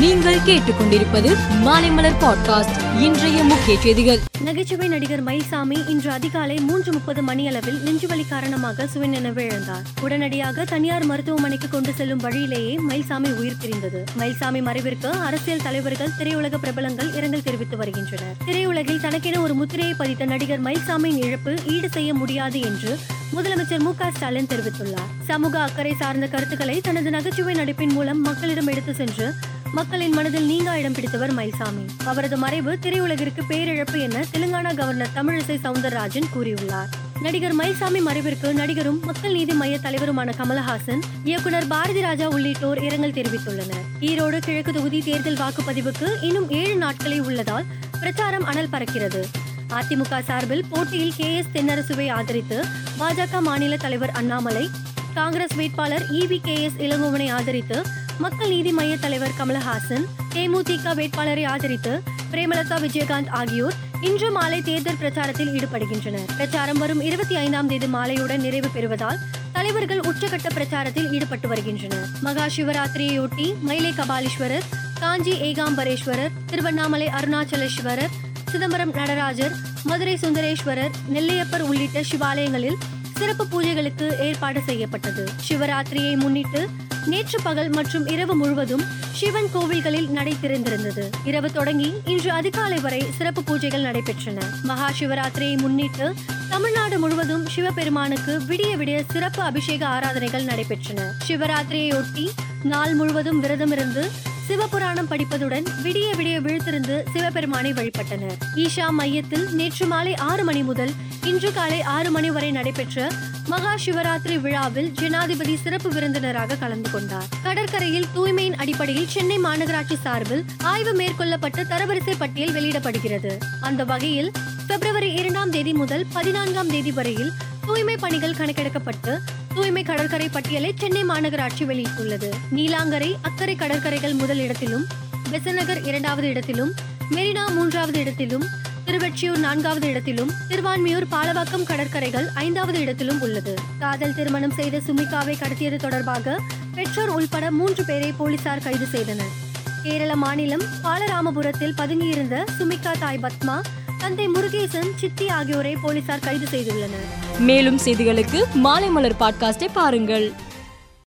நீங்கள் கேட்டுக்கொண்டிருப்பது மாலைமலர் பாட்காஸ்ட் இன்றைய முக்கிய செய்திகள். நகைச்சுவை நடிகர் மயில்சாமி இன்று அதிகாலை மூன்று முப்பது மணியளவில் நெஞ்சுவலி காரணமாக சுயநினைவு இழந்தார். உடனடியாக தனியார் மருத்துவமனைக்கு கொண்டு செல்லும் வழியிலேயே மயில்சாமி உயிர் பிரிந்தது. மயில்சாமி மறைவிற்கு அரசியல் தலைவர்கள் திரையுலக பிரபலங்கள் இரங்கல் தெரிவித்து வருகின்றனர். திரையுலகில் தனக்கென ஒரு முத்திரையை பதித்த நடிகர் மயில்சாமியின் இழப்பு ஈடு செய்ய முடியாது என்று முதலமைச்சர் மு க ஸ்டாலின் தெரிவித்துள்ளார். சமூக அக்கறை சார்ந்த கருத்துக்களை தனது நகைச்சுவை நடிப்பின் மூலம் மக்களிடம் எடுத்து சென்று மக்களின் மனதில் நீங்கா இடம் பிடித்தவர் மயில்சாமி. அவரது மறைவு திரையுலகிற்கு பேரிழப்பு என தெலுங்கானா கவர்னர் தமிழிசை சவுந்தரராஜன் கூறியுள்ளார். நடிகர் மயில்சாமி மறைவிற்கு நடிகரும் மக்கள் நீதி மைய தலைவருமான கமலஹாசன் இயக்குனர் பாரதி ராஜா உள்ளிட்டோர் இரங்கல் தெரிவித்துள்ளனர். ஈரோடு கிழக்கு தொகுதி தேர்தல் வாக்குப்பதிவுக்கு இன்னும் ஏழு நாட்களே உள்ளதால் பிரச்சாரம் அனல் பறக்கிறது. அதிமுக சார்பில் போட்டியில் கே எஸ் தென்னரசுவை ஆதரித்து பாஜக மாநில தலைவர் அண்ணாமலை காங்கிரஸ் வேட்பாளர் இவி கே எஸ் இளங்கோவனை ஆதரித்து மக்கள் நீதி மைய தலைவர் கமலஹாசன் தேமுதிக வேட்பாளரை ஆதரித்து பிரேமலதா விஜயகாந்த் ஆகியோர் இன்று மாலை தேர்தல் பிரச்சாரத்தில் ஈடுபடுகின்றனர். பிரச்சாரம் வரும் இருபத்தி ஐந்தாம் தேதி மாலையுடன் நிறைவு பெறுவதால் தலைவர்கள் உச்சகட்ட பிரச்சாரத்தில் ஈடுபட்டு வருகின்றனர். மகா சிவராத்திரியையொட்டி மயிலை கபாலீஸ்வரர் காஞ்சி ஏகாம்பரேஸ்வரர் திருவண்ணாமலை அருணாச்சலேஸ்வரர் சிதம்பரம் நடராஜர் மதுரை சுந்தரேஸ்வரர் நெல்லையப்பர் உள்ளிட்ட சிவாலயங்களில் சிறப்பு பூஜைகளுக்கு ஏற்பாடு செய்யப்பட்டது. சிவராத்திரியை முன்னிட்டு நேற்று பகல் மற்றும் இரவு முழுவதும் சிவன் கோவில்களில் நடை திறந்திருந்தது இரவு தொடங்கி இன்று அதிகாலை வரை சிறப்பு பூஜைகள் நடைபெற்றன. மகா சிவராத்திரியை முன்னிட்டு தமிழ்நாடு முழுவதும் சிவபெருமானுக்கு விடிய விடிய சிறப்பு அபிஷேக ஆராதனைகள் நடைபெற்றன. சிவராத்திரியையொட்டி நாள் முழுவதும் விரதமிருந்து சிவபுராணம் படிப்பதுடன் விடிய விடிய விழுத்திருந்து சிவபெருமானை வழிபட்டனர். ஈஷா மையத்தில் நேற்று மாலை ஆறு மணி முதல் இன்று காலை ஆறு மணி வரை நடைபெற்ற மகா சிவராத்திரி விழாவில் ஜனாதிபதி சிறப்பு விருந்தினராக கலந்து கொண்டார். கடற்கரையில் தூய்மையின் அடிப்படையில் சென்னை மாநகராட்சி சார்பில் ஆய்வு மேற்கொள்ளப்பட்டு தரவரிசை பட்டியல் வெளியிடப்படுகிறது. அந்த வகையில் பிப்ரவரி இரண்டாம் தேதி முதல் பதினான்காம் தேதி வரையில் தூய்மை பணிகள் கணக்கெடுக்கப்பட்டு தூய்மை கடற்கரை பட்டியலை சென்னை மாநகராட்சி வெளியிட்டுள்ளது. நீலாங்கரை அக்கறை கடற்கரைகள் முதல் இடத்திலும் பெசநகர் இரண்டாவது இடத்திலும் மெரினா மூன்றாவது இடத்திலும் திருவெற்றியூர் நான்காவது இடத்திலும் திருவான்மியூர் பாலவாக்கம் கடற்கரைகள் ஐந்தாவது இடத்திலும் உள்ளது. காதல் திருமணம் செய்த சுமிகாவை கடத்தியது தொடர்பாக பெற்றோர் உள்பட மூன்று பேரை போலீசார் கைது செய்தனர். கேரள மாநிலம் பாலராமபுரத்தில் பதுங்கியிருந்த சுமிகா தாய் பத்மா தந்தை முருகேசன் சித்தி ஆகியோரை போலீசார் கைது செய்துள்ளனர். மேலும் செய்திகளுக்கு மாலை மலர் பாட்காஸ்டை பாருங்கள்.